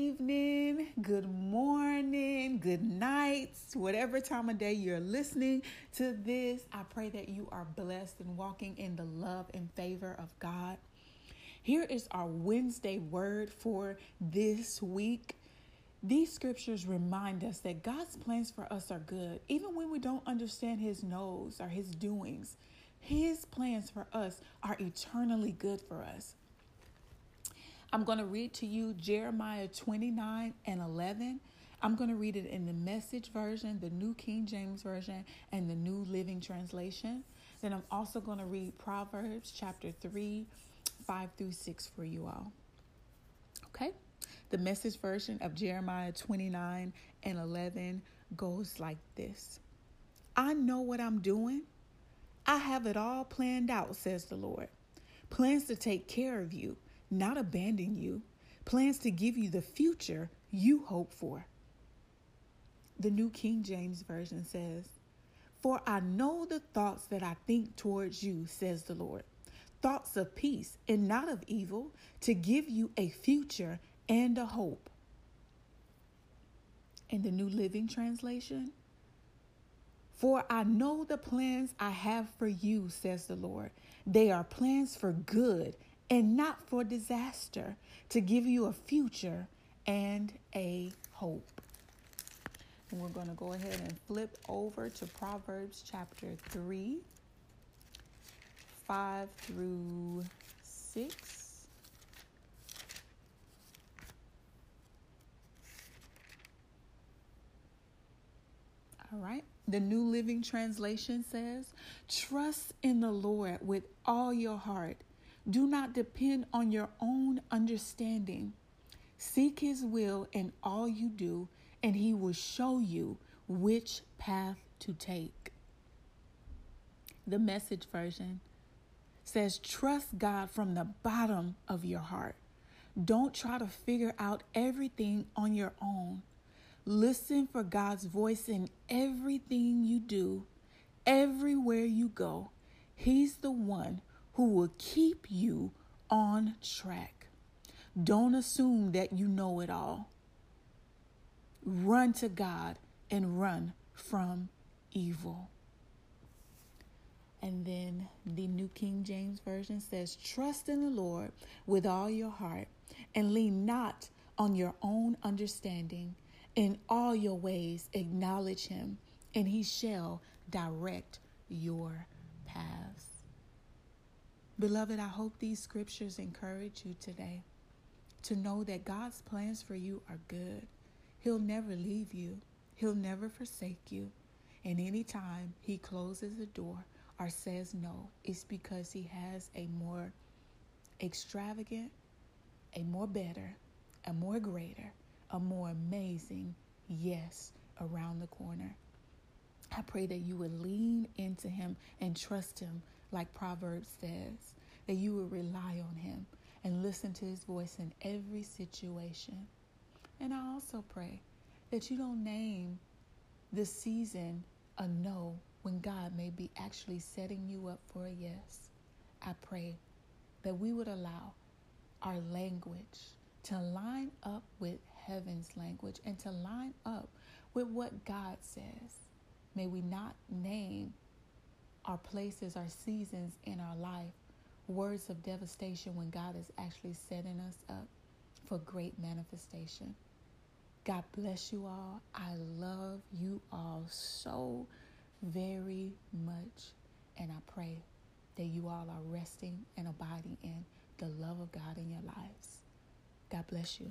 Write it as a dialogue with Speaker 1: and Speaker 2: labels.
Speaker 1: Evening, good morning, good nights, whatever time of day you're listening to this. I pray that you are blessed and walking in the love and favor of God. Here is our Wednesday word for this week. These scriptures remind us that God's plans for us are good, even when we don't understand His knows or His doings. His plans for us are eternally good for us. I'm going to read to you Jeremiah 29 and 11. I'm going to read it in the message version, the New King James Version, and the New Living Translation. Then I'm also going to read Proverbs chapter 3, 5 through 6 for you all. Okay? The message version of Jeremiah 29 and 11 goes like this I know what I'm doing. I have it all planned out, says the Lord. Plans to take care of you not abandon you, plans to give you the future you hope for. The New King James Version says, For I know the thoughts that I think towards you, says the Lord, thoughts of peace and not of evil, to give you a future and a hope. In the New Living Translation, for I know the plans I have for you, says the Lord. They are plans for good and not for disaster, to give you a future and a hope. And we're going to go ahead and flip over to Proverbs chapter 3, 5 through 6. All right. The New Living Translation says, Trust in the Lord with all your heart do not depend on your own understanding. Seek His will in all you do, and He will show you which path to take. The message version says, Trust God from the bottom of your heart. Don't try to figure out everything on your own. Listen for God's voice in everything you do, everywhere you go. He's the one who will keep you on track. Don't assume that you know it all. Run to God and run from evil. And then the New King James Version says, Trust in the Lord with all your heart and lean not on your own understanding. In all your ways, acknowledge him, and he shall direct your. Beloved, I hope these scriptures encourage you today to know that God's plans for you are good. He'll never leave you, He'll never forsake you. And anytime He closes a door or says no, it's because He has a more extravagant, a more better, a more greater, a more amazing yes around the corner. I pray that you would lean into Him and trust Him like Proverbs says, that you will rely on Him and listen to His voice in every situation. And I also pray that you don't name the season a no when God may be actually setting you up for a yes. I pray that we would allow our language to line up with heaven's language and to line up with what God says. May we not name our places, our seasons in our life, words of devastation when God is actually setting us up for great manifestation. God bless you all. I love you all so very much. And I pray that you all are resting and abiding in the love of God in your lives. God bless you.